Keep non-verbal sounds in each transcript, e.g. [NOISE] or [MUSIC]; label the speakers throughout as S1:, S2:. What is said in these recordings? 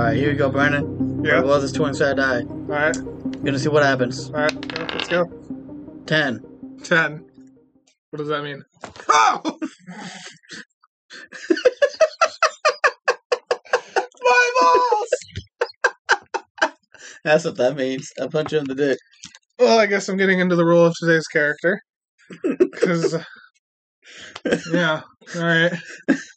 S1: Alright, here we go, Brandon.
S2: Yeah.
S1: Well, this twin side die.
S2: Alright.
S1: Gonna see what happens.
S2: Alright. go, Let's go.
S1: Ten.
S2: Ten. What does that mean? Oh! [LAUGHS] My balls! [LAUGHS]
S1: That's what that means. I punch you in the dick.
S2: Well, I guess I'm getting into the role of today's character. [LAUGHS] Because, yeah. Alright.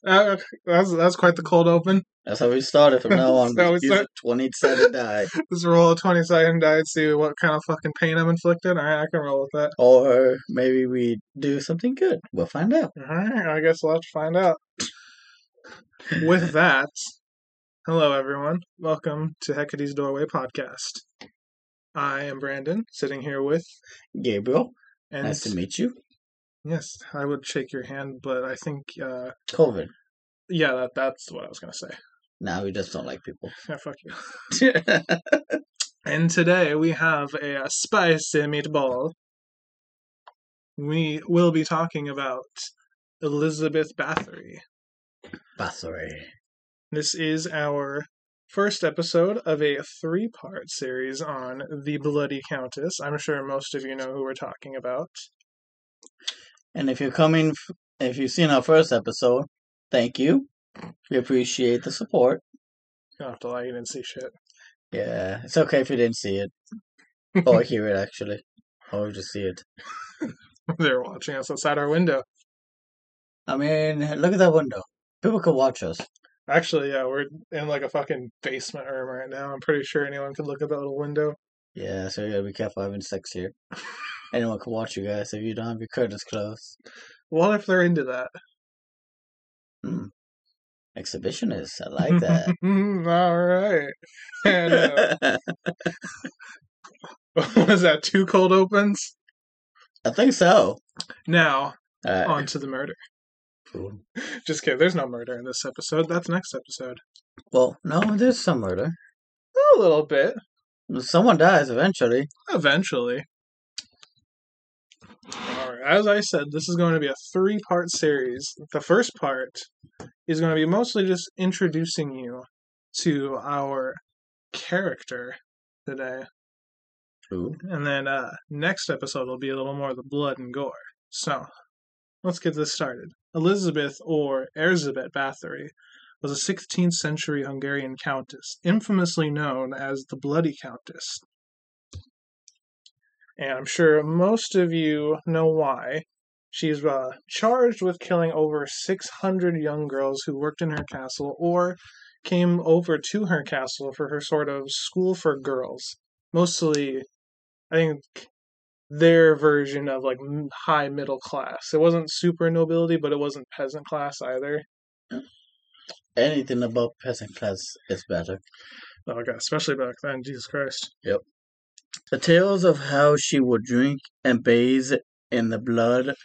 S2: Uh, that's, that's quite the cold open.
S1: That's how we started from now on. [LAUGHS]
S2: So we start-
S1: a Twenty sided die. [LAUGHS]
S2: Let's roll a 20 second die and see what kind of fucking pain I'm inflicted. Alright, I can roll with that.
S1: Or maybe we do something good. We'll find out.
S2: Alright, I guess we'll have to find out. With that, hello everyone. Welcome to Hecate's Doorway podcast. I am Brandon, sitting here with
S1: Gabriel,
S2: and
S1: nice to meet you.
S2: Yes, I would shake your hand, but I think uh
S1: COVID.
S2: yeah, that that's what I was gonna say.
S1: Now we just don't like people. [LAUGHS]
S2: Yeah, fuck you. [LAUGHS] And today we have a, uh spicy meatball. We will be talking about Elizabeth Bathory.
S1: Bathory.
S2: This is our first episode of a three part series on the Bloody Countess. I'm sure most of you know who we're talking about.
S1: And if you're coming, if you've seen our first episode, thank you. We appreciate the support.
S2: You don't have to lie, you didn't see shit.
S1: Yeah, it's okay if you didn't see it or [LAUGHS] hear it actually, or just see it. [LAUGHS]
S2: They're watching us outside our window.
S1: I mean, look at that window. People could watch us.
S2: Actually, yeah, we're in like a fucking basement room right now. I'm pretty sure anyone could look at that little window.
S1: Yeah, so you gotta be careful having sex here. [LAUGHS] Anyone can watch you guys if you don't have your curtains closed.
S2: What if they're into that?
S1: Exhibitionist, I like that. [LAUGHS]
S2: All right. And uh, was that two cold opens?
S1: I think so.
S2: Now,
S1: Alright.
S2: on to the murder.
S1: cool. [LAUGHS]
S2: Just kidding. There's no murder in this episode. That's next episode.
S1: Well, no, there's some murder.
S2: A little bit.
S1: Someone dies eventually.
S2: Eventually. As I said, this is going to be a three part series. The first part is going to be mostly just introducing you to our character today.
S1: Ooh.
S2: And then uh next episode will be a little more of the blood and gore. So let's get this started. Elizabeth or Erzsébet Bathory was a 16th century Hungarian countess, infamously known as the Bloody Countess. And I'm sure most of you know why. She's uh, charged with killing over 600 young girls who worked in her castle or came over to her castle for her sort of school for girls. Mostly, I think their version of like high middle class. It wasn't super nobility, but it wasn't peasant class either.
S1: Anything above peasant class is better.
S2: Oh god, especially back then, Jesus Christ.
S1: The tales of how she would drink and bathe in the blood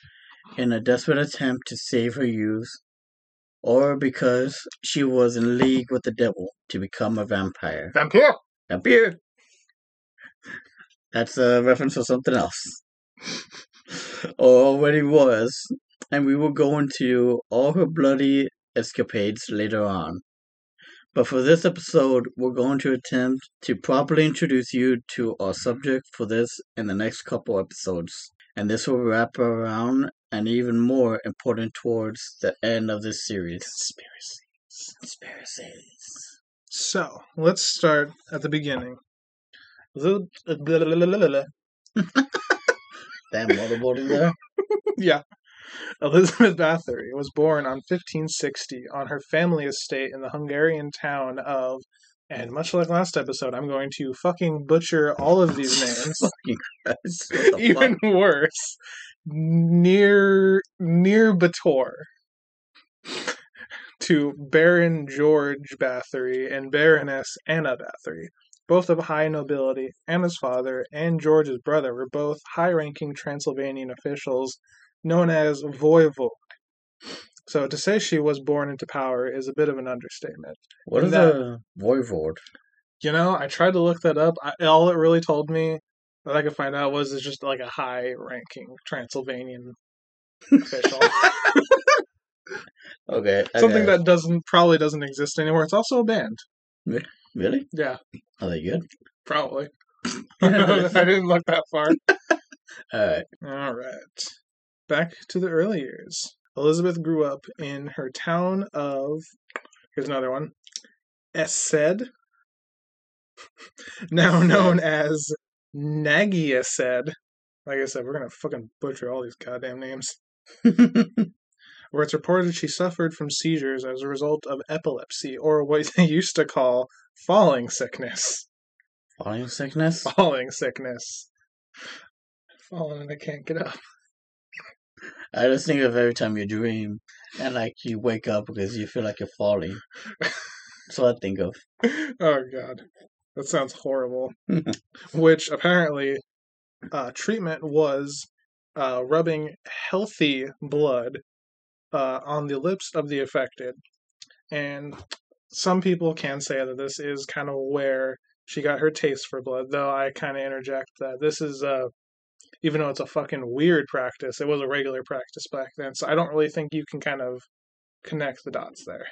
S1: in a desperate attempt to save her youth, or because she was in league with the devil to become a vampire.
S2: Vampire!
S1: Vampire! That's a reference to something else. or already was, and we will go into all her bloody escapades later on. But for this episode, we're going to attempt to properly introduce you to our subject for this in the next couple episodes. And this will wrap around and even more important towards the end of this series.
S2: Conspiracy.
S1: Conspiracies.
S2: So, let's start at the beginning. [LAUGHS] The-
S1: Damn waterboarding there. [LAUGHS]
S2: yeah. Elizabeth Bathory was born on 1560 on her family estate in the Hungarian town of, and much like last episode, I'm going to fucking butcher all of these names. [LAUGHS]
S1: The
S2: Even
S1: fuck?
S2: worse, near near Bator to Baron George Bathory and Baroness Anna Bathory, both of high nobility. Anna's father and George's brother were both high-ranking Transylvanian officials known as voivode. So to say she was born into power is a bit of an understatement.
S1: What is a voivode?
S2: You know, I tried to look that up. I, all it really told me that I could find out was it's just like a high-ranking Transylvanian official. [LAUGHS]
S1: Okay.
S2: Something that doesn't probably doesn't exist anymore. It's also a band.
S1: Really?
S2: Yeah,
S1: Are they good?
S2: probably. [LAUGHS] [LAUGHS] I didn't look that far.
S1: All right.
S2: All right. Back to the early years. Elizabeth grew up in her town of, here's another one, Esed, [LAUGHS] now known as Nagyecsed. Like I said, we're going to fucking butcher all these goddamn names. [LAUGHS] Where it's reported she suffered from seizures as a result of epilepsy, or what [LAUGHS] they used to call falling sickness.
S1: Falling sickness?
S2: Falling sickness. Falling and I can't get up.
S1: I just think of every time you dream and like you wake up because you feel like you're falling. That's what I think of. [LAUGHS]
S2: oh god that sounds horrible [LAUGHS] which apparently uh, treatment was uh, rubbing healthy blood uh, on the lips of the affected and some people can say that this is kind of where she got her taste for blood though i kind of interject that this is uh even though it's a fucking weird practice it was a regular practice back then so i don't really think you can kind of connect the dots there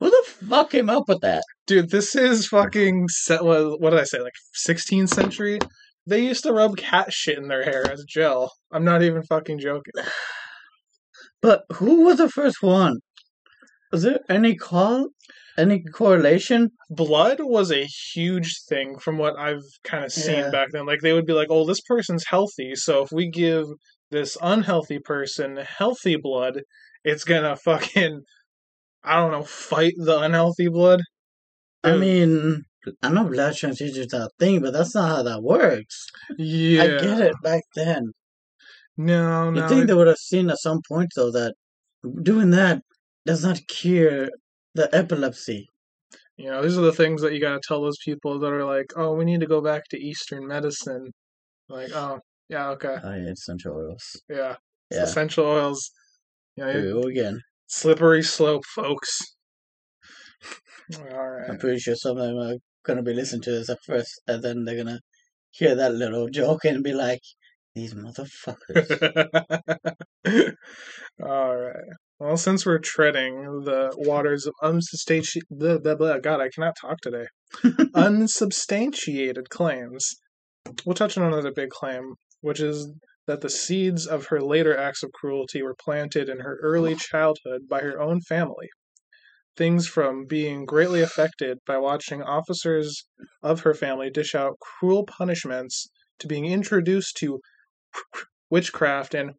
S1: Who the fuck came up with that?
S2: Dude, this is fucking set. What, what did I say? Like 16th century. They used to rub cat shit in their hair as gel. I'm not even fucking joking. [SIGHS]
S1: But who was the first one? Was there any call? Any mm-hmm. correlation?
S2: Blood was a huge thing from what I've kind of seen
S1: Yeah.
S2: back then. Like they would be like, "Oh, this person's healthy, so if we give this unhealthy person healthy blood, it's gonna [LAUGHS] fucking, I don't know, fight the unhealthy blood."
S1: I mean, I know blood transfusions are a thing, but that's not how that works.
S2: yeah,
S1: I get it back then.
S2: No,
S1: You think
S2: it-
S1: they would have seen at some point though that doing that does not cure the epilepsy.
S2: You know, these are the things that you got to tell those people that are like, "Oh, we need to go back to Eastern medicine." Like, oh, yeah, okay, oh,
S1: I hate essential oils.
S2: yeah,
S1: Yeah.
S2: essential oils. You know,
S1: Here again.
S2: slippery slope, folks. All
S1: I'm pretty sure some of them are gonna be listening to this at first, and then they're gonna hear that little joke and be like, "These motherfuckers." [LAUGHS]
S2: All right. Well, since we're treading the waters of unsubstantiated, blah, blah, blah, God, I cannot talk today. [LAUGHS] unsubstantiated claims. We'll touch on another big claim, which is that the seeds of her later acts of cruelty were planted in her early childhood by her own family. Things from being greatly affected by watching officers of her family dish out cruel punishments to being introduced to witchcraft and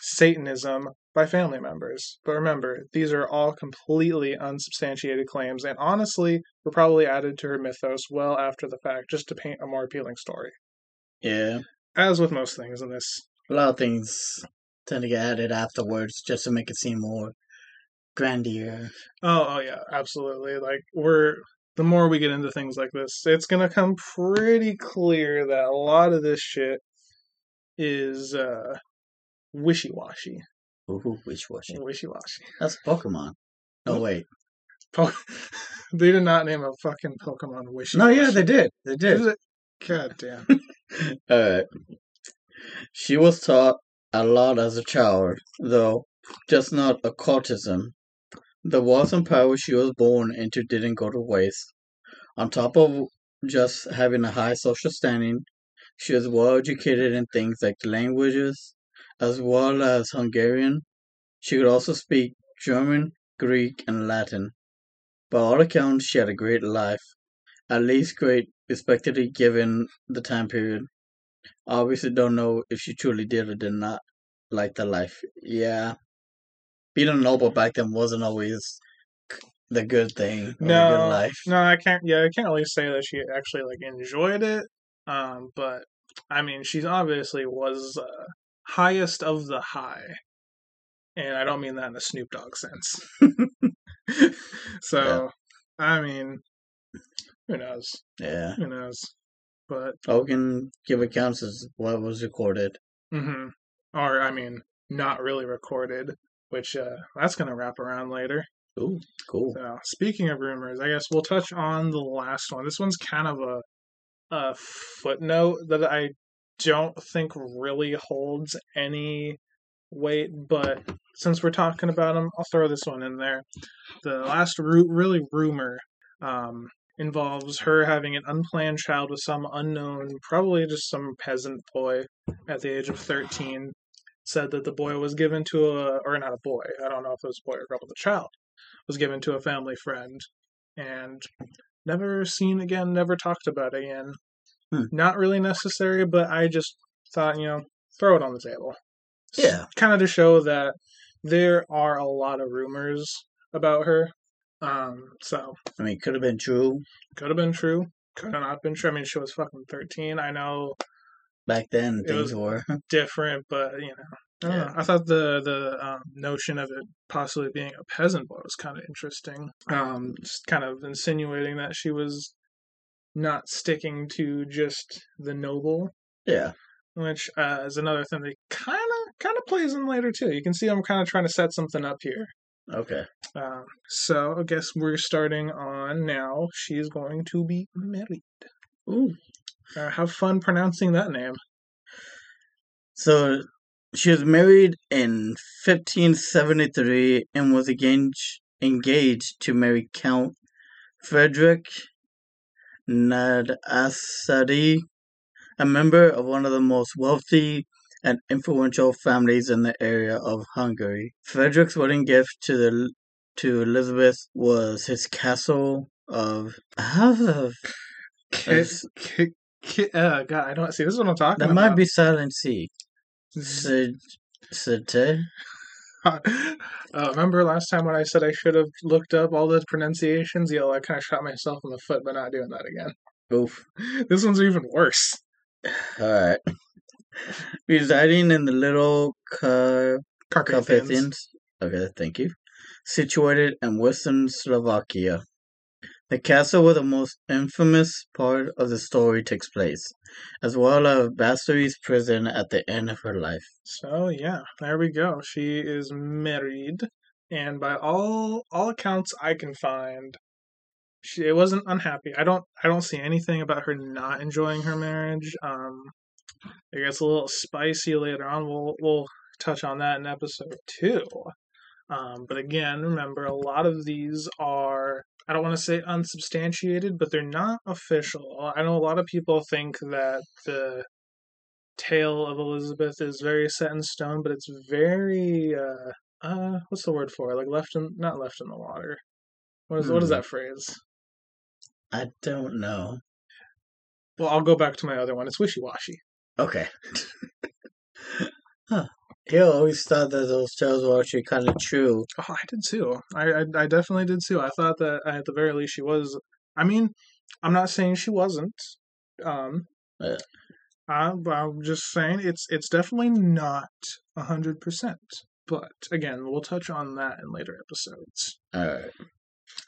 S2: Satanism by family members. But remember, these are all completely unsubstantiated claims, and honestly, were probably added to her mythos well after the fact just to paint a more appealing story.
S1: yeah,
S2: As with most things in this.
S1: a lot of things tend to get added afterwards just to make it seem more grandier.
S2: Oh, oh yeah, absolutely. Like, we're. The more we get into things like this, it's gonna come pretty clear that a lot of this shit is uh, wishy washy.
S1: Ooh, wishy-washy.
S2: Wishy washy.
S1: That's Pokemon. Oh, no,
S2: What?
S1: wait.
S2: Po- [LAUGHS] they did not name a fucking Pokemon wishy.
S1: No, yeah, they did. They did.
S2: It? God damn. [LAUGHS]
S1: Alright. She was taught a lot as a child, though, just not occultism. The wealth and power she was born into didn't go to waste. On top of just having a high social standing, she was well educated in things like languages, as well as Hungarian. She could also speak German, Greek, and Latin. By all accounts, she had a great life, at least great, respectively given the time period. Obviously, don't know if she truly did or did not like the life. Yeah, being a noble back then wasn't always the good thing. The good
S2: No,
S1: life.
S2: no, I can't. Yeah, I can't really say that she actually like enjoyed it. Um, but I mean, she obviously was uh, highest of the high, and I don't mean that in a Snoop Dogg sense. [LAUGHS] so, I mean, who knows?
S1: Yeah,
S2: Who knows? But
S1: all we can give accounts is what was recorded.
S2: hmm or I mean, not really recorded, which uh, that's gonna wrap around later.
S1: Ooh, cool.
S2: So, speaking of rumors, I guess we'll touch on the last one. This one's kind of a a footnote that I don't think really holds any weight, but since we're talking about them, I'll throw this one in there. The last ru- really rumor um, involves her having an unplanned child with some unknown, probably just some peasant boy at the age of 13. Said that the boy was given to a, or not a boy, I don't know if it was a boy or a girl, but the child was given to a family friend and never seen again, never talked about again.
S1: Hmm.
S2: Not really necessary, but I just thought, you know, throw it on the table.
S1: Yeah.
S2: Kind of to show that there are a lot of rumors about her. Um, so
S1: I mean, could have been true
S2: could have been true, could have not been true. I mean, she was fucking thirteen. I know
S1: back then. Things were. [LAUGHS]
S2: different, but you know, I, don't
S1: Yeah.
S2: know. I thought the the um, notion of it possibly being a peasant boy was kind of interesting. Um, just kind of insinuating that she was not sticking to just the noble,
S1: Yeah.
S2: which uh, is another thing that kind of kind of plays in later too. You can see I'm kind of trying to set something up here.
S1: Okay.
S2: Um, so I guess we're starting on now. She's going to be married.
S1: Ooh.
S2: Uh, have fun pronouncing that name.
S1: So she was married in 1573 and was engaged engaged to marry Count Frederick Nadasdy, a member of one of the most wealthy and influential families in the area of Hungary. Frederick's wedding gift to the to Elizabeth was his castle of how the
S2: Ki- ki- ki- uh, God, I don't see. This is what I'm talking
S1: that
S2: about.
S1: might be Silent Sea. [LAUGHS]
S2: uh, remember last time when I said I should have looked up all the pronunciations? Yo, I kind of shot myself in the foot by not doing that again.
S1: Oof.
S2: This one's even worse.
S1: Alright. Residing in the little Car-
S2: Carpathians.
S1: Carpathians. Okay, thank you. Situated in western Slovakia. The castle where the most infamous part of the story takes place, as well as Bastari's prison at the end of her life.
S2: So yeah, there we go. She is married, and by all all accounts I can find, she it wasn't unhappy. I don't I don't see anything about her not enjoying her marriage. Um, it gets a little spicy later on. We'll we'll touch on that in episode two. Um, but again, remember a lot of these are I don't want to say unsubstantiated, but they're not official. I know a lot of people think that the tale of Elizabeth is very set in stone, but it's very uh uh what's the word for it? Like left in not left in the water. What is what is
S1: Hmm.
S2: that phrase?
S1: I don't know.
S2: Well, I'll go back to my other one. It's wishy washy.
S1: Okay. [LAUGHS] huh. He always thought that those tales were actually kind of true.
S2: Oh, I did too. I, I I definitely did too. I thought that at the very least she was. I mean, I'm not saying she wasn't. Um,
S1: Yeah.
S2: I, I'm just saying it's it's definitely not a hundred percent. But again, we'll touch on that in later episodes.
S1: Alright.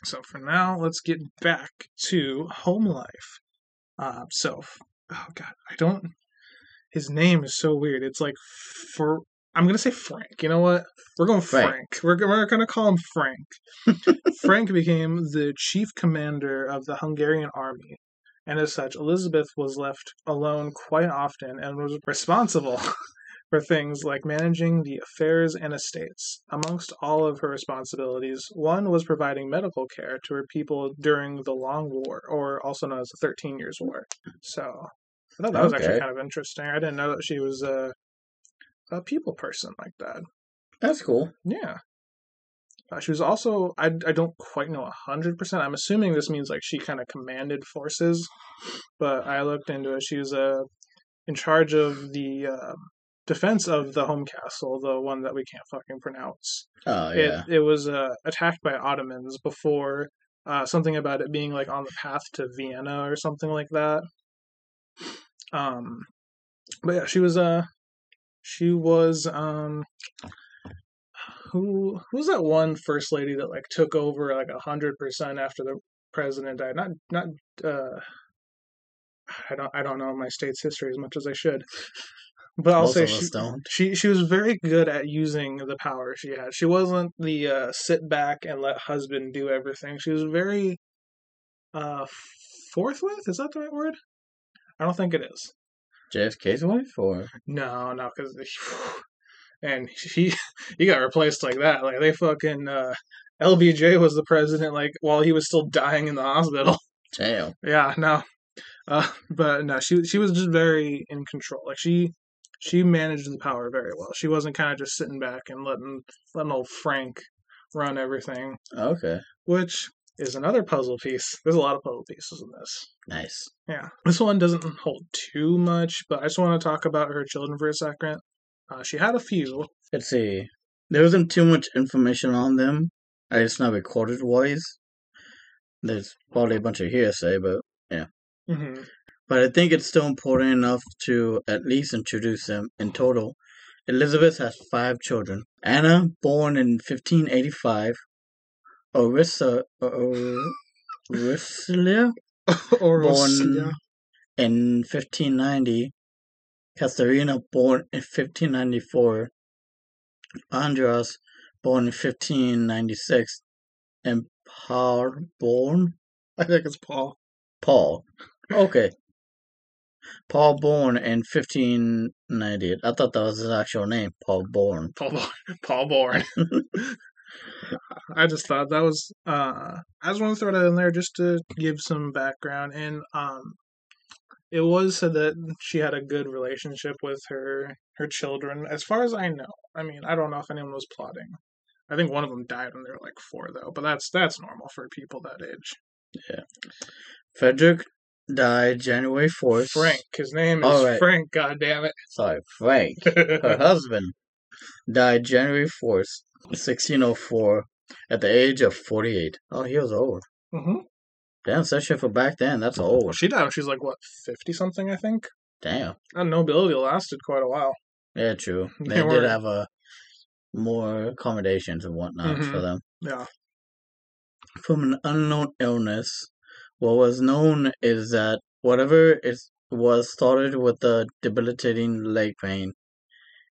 S2: So for now, let's get back to home life. Uh, so, oh god, I don't. His name is so weird. It's like for. I'm gonna say Frank. You know what? We're going
S1: Frank.
S2: Frank. We're we're gonna call him Frank. [LAUGHS] Frank became the chief commander of the Hungarian army, and as such, Elizabeth was left alone quite often and was responsible [LAUGHS] for things like managing the affairs and estates. Amongst all of her responsibilities, one was providing medical care to her people during the Long War, or also known as the Thirteen Years' War. So I thought that was actually kind of interesting. I didn't know that she was a, a people person like that.
S1: That's cool.
S2: Yeah. Uh, she was also, I, I don't quite know 100%. I'm assuming this means like she kind of commanded forces, but I looked into it. She was uh, in charge of the uh, defense of the home castle, the one that we can't fucking pronounce.
S1: Oh, yeah.
S2: It, it was uh, attacked by Ottomans before uh, something about it being like on the path to Vienna or something like that. Um, but yeah, she was uh, she was um, who who's that one first lady that like took over like a hundred percent after the president died? Not not uh, I don't I don't know my state's history as much as I should. But I'll
S1: Most
S2: say she, she she was very good at using the power she had. She wasn't the uh, sit back and let husband do everything. She was very uh forthwith. Is that the right word? I don't think it is.
S1: JFK's wife, or
S2: No, no, because [LAUGHS] and he he got replaced like that. Like they fucking uh, LBJ was the president like while he was still dying in the hospital. [LAUGHS]
S1: Damn.
S2: Yeah, no. Uh, but no, she she was just very in control. Like she she managed the power very well. She wasn't kind of just sitting back and letting letting old Frank run everything,
S1: Okay.
S2: which is another puzzle piece. There's a lot of puzzle pieces in this.
S1: Nice.
S2: Yeah, this one doesn't hold too much, but I just want to talk about her children for a second. Uh, she had a few.
S1: Let's see. There wasn't too much information on them. It's not recorded wise. There's probably a bunch of hearsay, but yeah.
S2: hmm
S1: but I think it's still important enough to at least introduce them. In total, Elizabeth has five children. Anna, born in 1585. Orissa, Or- Orissa, [LAUGHS]
S2: or
S1: born in 1590. Katharina, born in 1594. Andras, born in 1596. And Paul, born
S2: I think it's Paul.
S1: Paul. Okay. Paul Bourne in 1598. I thought that was his actual name, Paul Bourne.
S2: Paul Born. Paul Born. [LAUGHS] I just thought that was. Uh, I just want to throw that in there just to give some background. And um, it was said that she had a good relationship with her her children, as far as I know. I mean, I don't know if anyone was plotting. I think one of them died when they were like four, though. But that's that's normal for people that age. Yeah.
S1: Frederick died January 4th.
S2: Frank, his name is
S1: right.
S2: Frank. God damn it!
S1: Sorry, Frank. Her [LAUGHS] husband died January 4th, 1604, at the age of 48. Oh, he was old.
S2: hmm
S1: Damn, that shit for back then. That's old.
S2: She died when she was like what fifty something, I think.
S1: Damn.
S2: That nobility lasted quite a while.
S1: Yeah, true. [LAUGHS]
S2: They
S1: They,
S2: were-
S1: did have a more accommodations and whatnot for
S2: Mhm.
S1: them.
S2: Yeah.
S1: from an unknown illness. What was known is that whatever it was started with a debilitating leg pain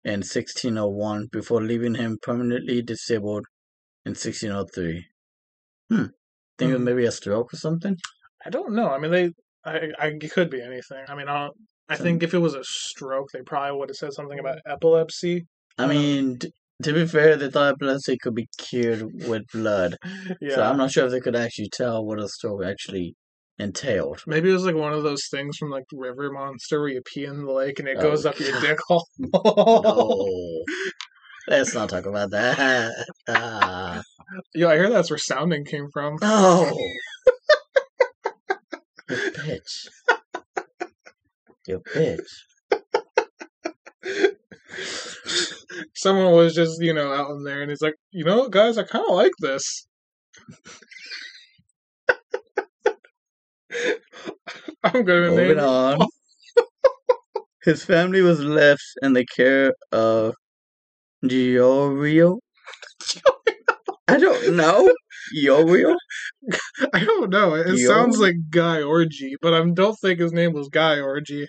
S1: in 1601 before leaving him permanently disabled in 1603. Hmm. Think it was
S2: Mhm.
S1: maybe a stroke or something?
S2: I don't know. I mean, they. I. I it could be anything. I mean, I. I think if it was a stroke, they probably would have said something about epilepsy.
S1: I mean, t- to be fair, they thought epilepsy could be cured with blood.
S2: Yeah. [LAUGHS]
S1: So I'm not sure if they could actually tell what a stroke actually entailed.
S2: Maybe it was like one of those things from like River Monster where you pee in the lake and it
S1: Oh,
S2: goes up your dick hole.
S1: No. Let's not talk about that. Ah.
S2: Yo, I hear that's where sounding came from.
S1: Oh. you [LAUGHS] bitch. You bitch.
S2: Someone was just, you know, out in there and he's like, you know guys, I kind of like this. [LAUGHS] I'm gonna name
S1: Moving on. [LAUGHS] His family was left in the care of Giorio. [LAUGHS] I don't know. Giorio?
S2: I don't know. It
S1: Yo.
S2: sounds like Guy Orgy, but I don't think his name was Guy Orgy.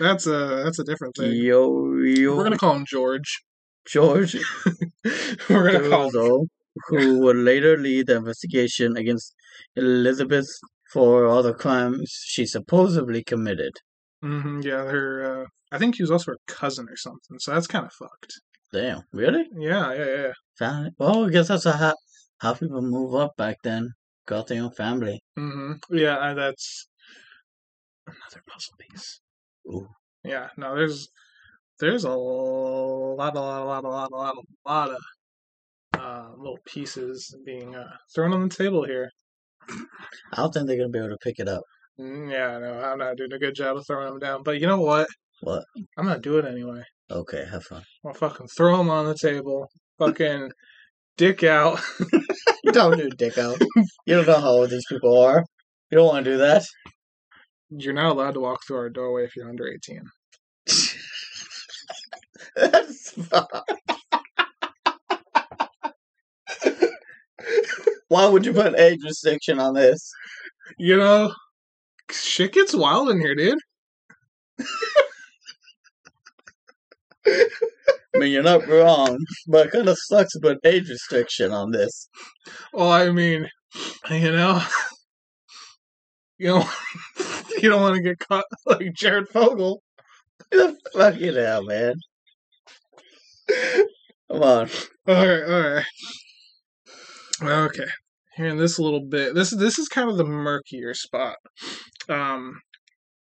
S2: That's a that's a different thing.
S1: Giorio.
S2: We're gonna call him George.
S1: George
S2: We're gonna call him.
S1: Who would later lead the investigation against Elizabeth for all the crimes she supposedly committed.
S2: hmm yeah, her. Uh, I think he was also her cousin or something. So that's kind of fucked.
S1: Damn, really?
S2: Yeah, yeah, yeah.
S1: It? Well, I guess that's how how people move up back then. Got their own family.
S2: Mm-hmm. Yeah, that's another puzzle piece.
S1: Ooh.
S2: Yeah, no, there's there's a lot, a lot, a lot, a lot, a lot, a lot of uh, little pieces being uh, thrown on the table here.
S1: I don't think they're gonna be able to pick it up.
S2: Mm, Yeah, no, I'm not doing a good job of throwing them down. But you know what?
S1: What?
S2: I'm gonna do it anyway.
S1: Okay, have fun.
S2: I'll fucking throw them on the table. Fucking dick out. [LAUGHS]
S1: don't do dick out. You don't know how old these people are. You don't want to do that.
S2: You're not allowed to walk through our doorway if you're under 18. [LAUGHS]
S1: That's Why would you put an age restriction on this?
S2: You know, shit gets wild in here, dude.
S1: I mean, you're not wrong, but it kind of sucks to put age restriction on this.
S2: Well, I mean, you know, you know, [LAUGHS] you don't want to get caught like Jared Fogle.
S1: Fucking hell, man. Come on.
S2: All right, all right. Okay. here in this little bit. This this is kind of the murkier spot. Um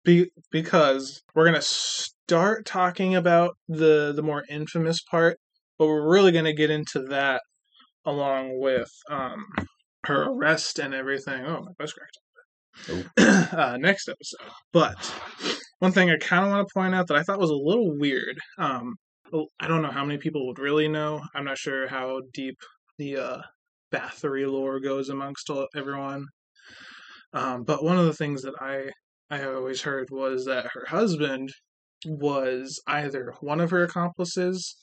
S2: be, because we're going to start talking about the the more infamous part, but we're really going to get into that along with um her arrest and everything. Oh, my best cracked. [CLEARS THROAT] uh, next episode. But one thing I kind of want to point out that I thought was a little weird. Um, I don't know how many people would really know. I'm not sure how deep the uh, Bathory lore goes amongst all, everyone. Um, but one of the things that I I always heard was that her husband was either one of her accomplices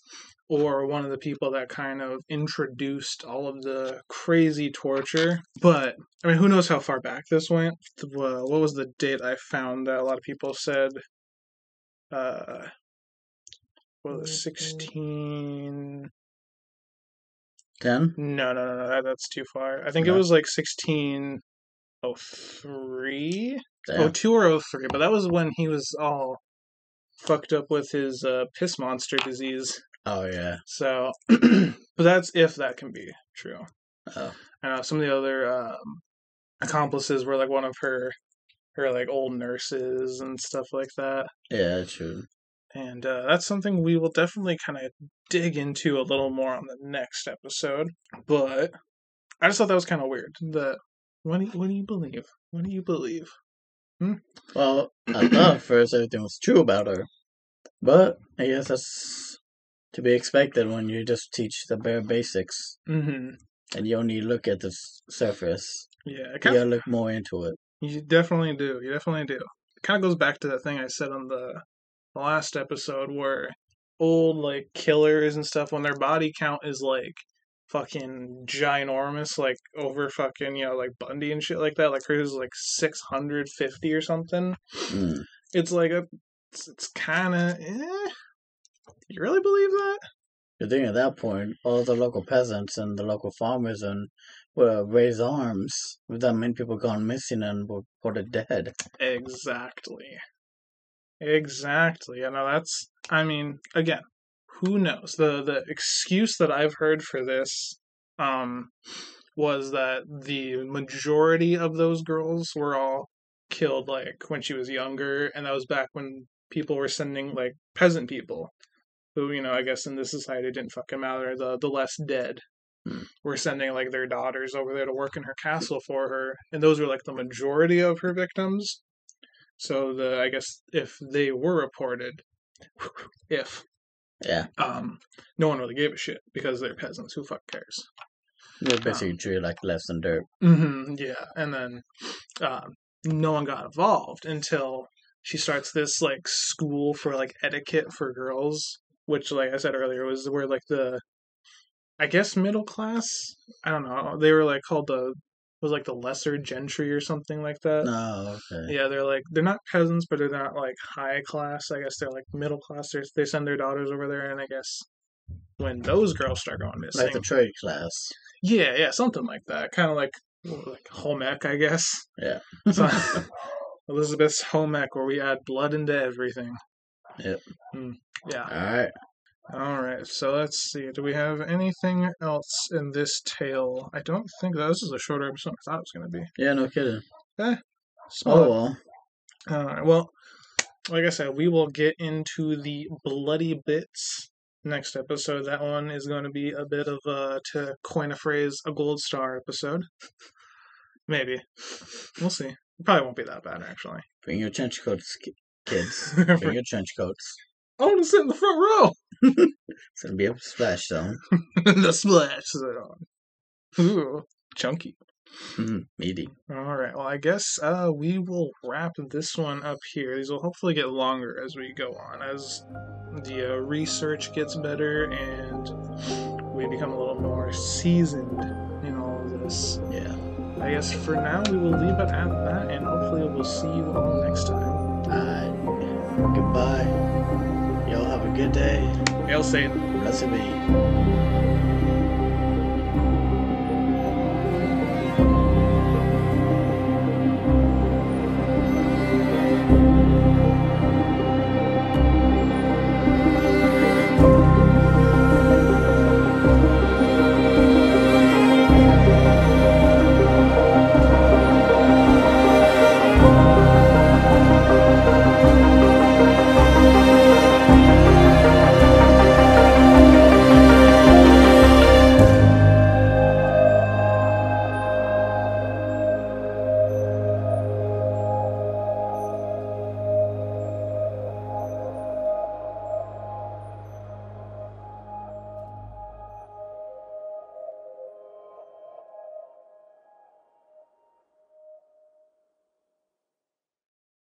S2: or one of the people that kind of introduced all of the crazy torture. But I mean, who knows how far back this went? What was the date I found that a lot of people said? Uh, what was sixteen?
S1: Ten?
S2: No, no, no, no. That's too far. I think it was like sixteen oh three. Oh two or oh three, but that was when he was all fucked up with his uh, piss monster disease.
S1: Oh yeah.
S2: So, [CLEARS THROAT] but that's if that can be true.
S1: Oh.
S2: Uh, some of the other um, accomplices were like one of her, her like old nurses and stuff like that.
S1: Yeah, true.
S2: And uh, that's something we will definitely kind of dig into a little more on the next episode. But I just thought that was kind of weird. That what do you, what do you believe? What do you believe?
S1: Hmm? Well, I thought first everything was true about her, but I guess that's to be expected when you just teach the bare basics
S2: Mm-hmm.
S1: and you only look at the s- surface.
S2: Yeah, it
S1: You gotta look more into it.
S2: You definitely do. You definitely do. It kind of goes back to that thing I said on the, the last episode where old like killers and stuff when their body count is like fucking ginormous, like over fucking you know like Bundy and shit like that. Like hers is like six hundred fifty or something.
S1: Mm.
S2: It's like a, it's, it's kind of. Eh. You really believe that?
S1: You think at that point, all the local peasants and the local farmers and will raise arms with that many people gone missing and were reported dead.
S2: Exactly. Exactly. You know, that's I mean, again, who knows? The the excuse that I've heard for this um was that the majority of those girls were all killed like when she was younger and that was back when people were sending like peasant people who, you know, I guess in this society didn't fucking matter, the the less dead.
S1: Hmm.
S2: Were sending like their daughters over there to work in her castle for her, and those were like the majority of her victims. So the I guess if they were reported, [LAUGHS] if
S1: Yeah,
S2: um, no one really gave a shit because they're peasants. Who fuck cares?
S1: they're basically treated like less than dirt.
S2: hmm yeah, and then um, no one got involved until she starts this like school for like etiquette for girls, which, like I said earlier, was where like the I guess middle class. I don't know. They were like called the was like the lesser gentry or something like that.
S1: No, okay.
S2: Yeah, they're like they're not peasants, but they're not like high class. I guess they're like middle class. They're, they send their daughters over there, and I guess when those girls start going missing,
S1: Like the trade class.
S2: yeah, yeah, something like that. Kind of like like home ec, I guess.
S1: Yeah. [LAUGHS]
S2: So, [LAUGHS] Elizabeth's home ec, where we add blood into everything.
S1: Yep.
S2: Mm, yeah.
S1: Alright.
S2: All right. So let's see. Do we have anything else in this tale? I don't think that this is a shorter episode. than I thought it was going to be.
S1: Yeah, no kidding.
S2: Small
S1: Oh well.
S2: All right. Well, like I said, we will get into the bloody bits next episode. That one is going to be a bit of a, to coin a phrase, a gold star episode. Maybe. We'll see. It probably won't be that bad, actually.
S1: Bring your trench coats, kids. [LAUGHS] Bring your trench coats.
S2: I want to sit in the front row. [LAUGHS]
S1: It's gonna be a splash zone. [LAUGHS]
S2: the splash zone. Ooh, chunky.
S1: Mm, meaty.
S2: All right. Well, I guess uh, we will wrap this one up here. These will hopefully get longer as we go on, as the uh, research gets better and we become a little more seasoned in all of this.
S1: Yeah.
S2: I guess for now we will leave it at that, and hopefully we'll see you all next time.
S1: Alright. Goodbye. Y'all have a good day.
S2: Hail Satan.
S1: Blessed be.